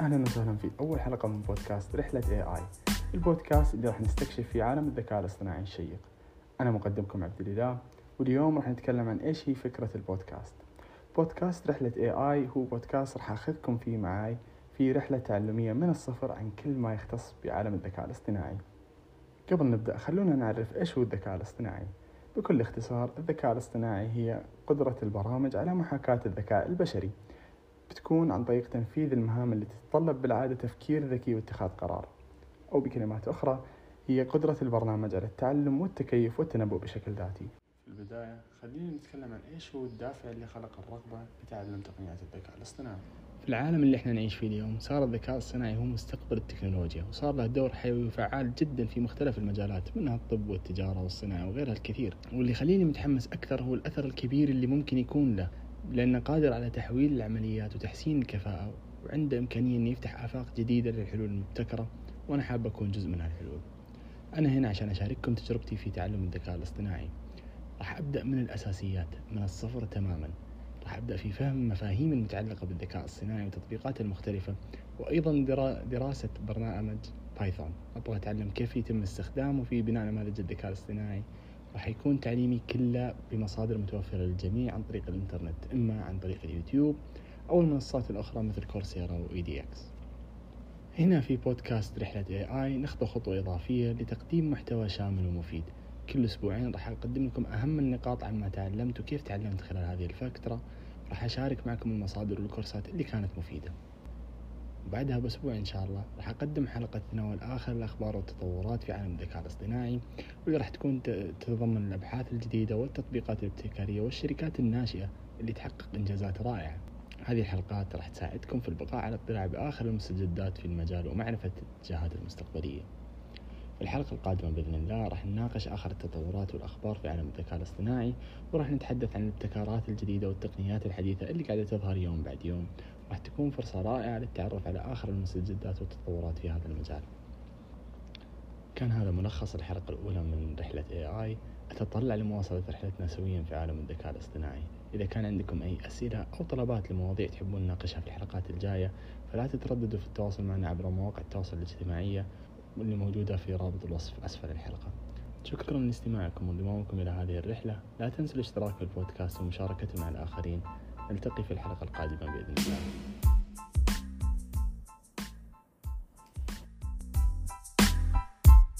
أهلا وسهلا في أول حلقة من بودكاست رحلة AI البودكاست اللي راح نستكشف فيه عالم الذكاء الاصطناعي الشيق. أنا مقدمكم عبد الإله واليوم راح نتكلم عن إيش هي فكرة البودكاست. بودكاست رحلة AI هو بودكاست راح أخذكم فيه معاي في رحلة تعلمية من الصفر عن كل ما يختص بعالم الذكاء الاصطناعي. قبل نبدأ خلونا نعرف إيش هو الذكاء الاصطناعي. بكل اختصار الذكاء الاصطناعي هي قدرة البرامج على محاكاة الذكاء البشري. بتكون عن طريق تنفيذ المهام اللي تتطلب بالعادة تفكير ذكي واتخاذ قرار. أو بكلمات أخرى هي قدرة البرنامج على التعلم والتكيف والتنبؤ بشكل ذاتي. في البداية خلينا نتكلم عن إيش هو الدافع اللي خلق الرغبة بتعلم تقنيات الذكاء الاصطناعي؟ في العالم اللي إحنا نعيش فيه اليوم صار الذكاء الصناعي هو مستقبل التكنولوجيا وصار له دور حيوي وفعال جدا في مختلف المجالات منها الطب والتجارة والصناعة وغيرها الكثير. واللي يخليني متحمس أكثر هو الأثر الكبير اللي ممكن يكون له. لأنه قادر على تحويل العمليات وتحسين الكفاءة وعنده إمكانية أنه يفتح آفاق جديدة للحلول المبتكرة وأنا حاب أكون جزء من هالحلول. أنا هنا عشان أشارككم تجربتي في تعلم الذكاء الاصطناعي. راح أبدأ من الأساسيات من الصفر تماما. راح أبدأ في فهم مفاهيم المتعلقة بالذكاء الصناعي وتطبيقاته المختلفة وأيضا دراسة برنامج بايثون أبغى أتعلم كيف يتم استخدامه في بناء نماذج الذكاء الاصطناعي. راح يكون تعليمي كله بمصادر متوفرة للجميع عن طريق الإنترنت إما عن طريق اليوتيوب أو المنصات الأخرى مثل Coursera و edX هنا في بودكاست رحلة AI نخطو خطوة إضافية لتقديم محتوى شامل ومفيد كل أسبوعين راح أقدم لكم أهم النقاط عن ما تعلمت وكيف تعلمت خلال هذه الفترة راح أشارك معكم المصادر والكورسات اللي كانت مفيدة. وبعدها بأسبوع إن شاء الله راح أقدم حلقة تناول آخر الأخبار والتطورات في عالم الذكاء الاصطناعي واللي راح تكون تتضمن الأبحاث الجديدة والتطبيقات الابتكارية والشركات الناشئة اللي تحقق إنجازات رائعة. هذه الحلقات راح تساعدكم في البقاء على اطلاع بآخر المستجدات في المجال ومعرفة الاتجاهات المستقبلية. في الحلقة القادمة بإذن الله راح نناقش آخر التطورات والأخبار في عالم الذكاء الاصطناعي وراح نتحدث عن الابتكارات الجديدة والتقنيات الحديثة اللي قاعدة تظهر يوم بعد يوم. راح تكون فرصة رائعة للتعرف على آخر المستجدات والتطورات في هذا المجال. كان هذا ملخص الحلقة الأولى من رحلة AI أتطلع لمواصلة رحلتنا سويا في عالم الذكاء الاصطناعي. إذا كان عندكم أي أسئلة أو طلبات لمواضيع تحبون نناقشها في الحلقات الجاية فلا تترددوا في التواصل معنا عبر مواقع التواصل الاجتماعية. واللي موجودة في رابط الوصف أسفل الحلقة. شكرا لاستماعكم وانضمامكم إلى هذه الرحلة. لا تنسوا الاشتراك في البودكاست ومشاركته مع الآخرين. نلتقي في الحلقة القادمة بإذن الله.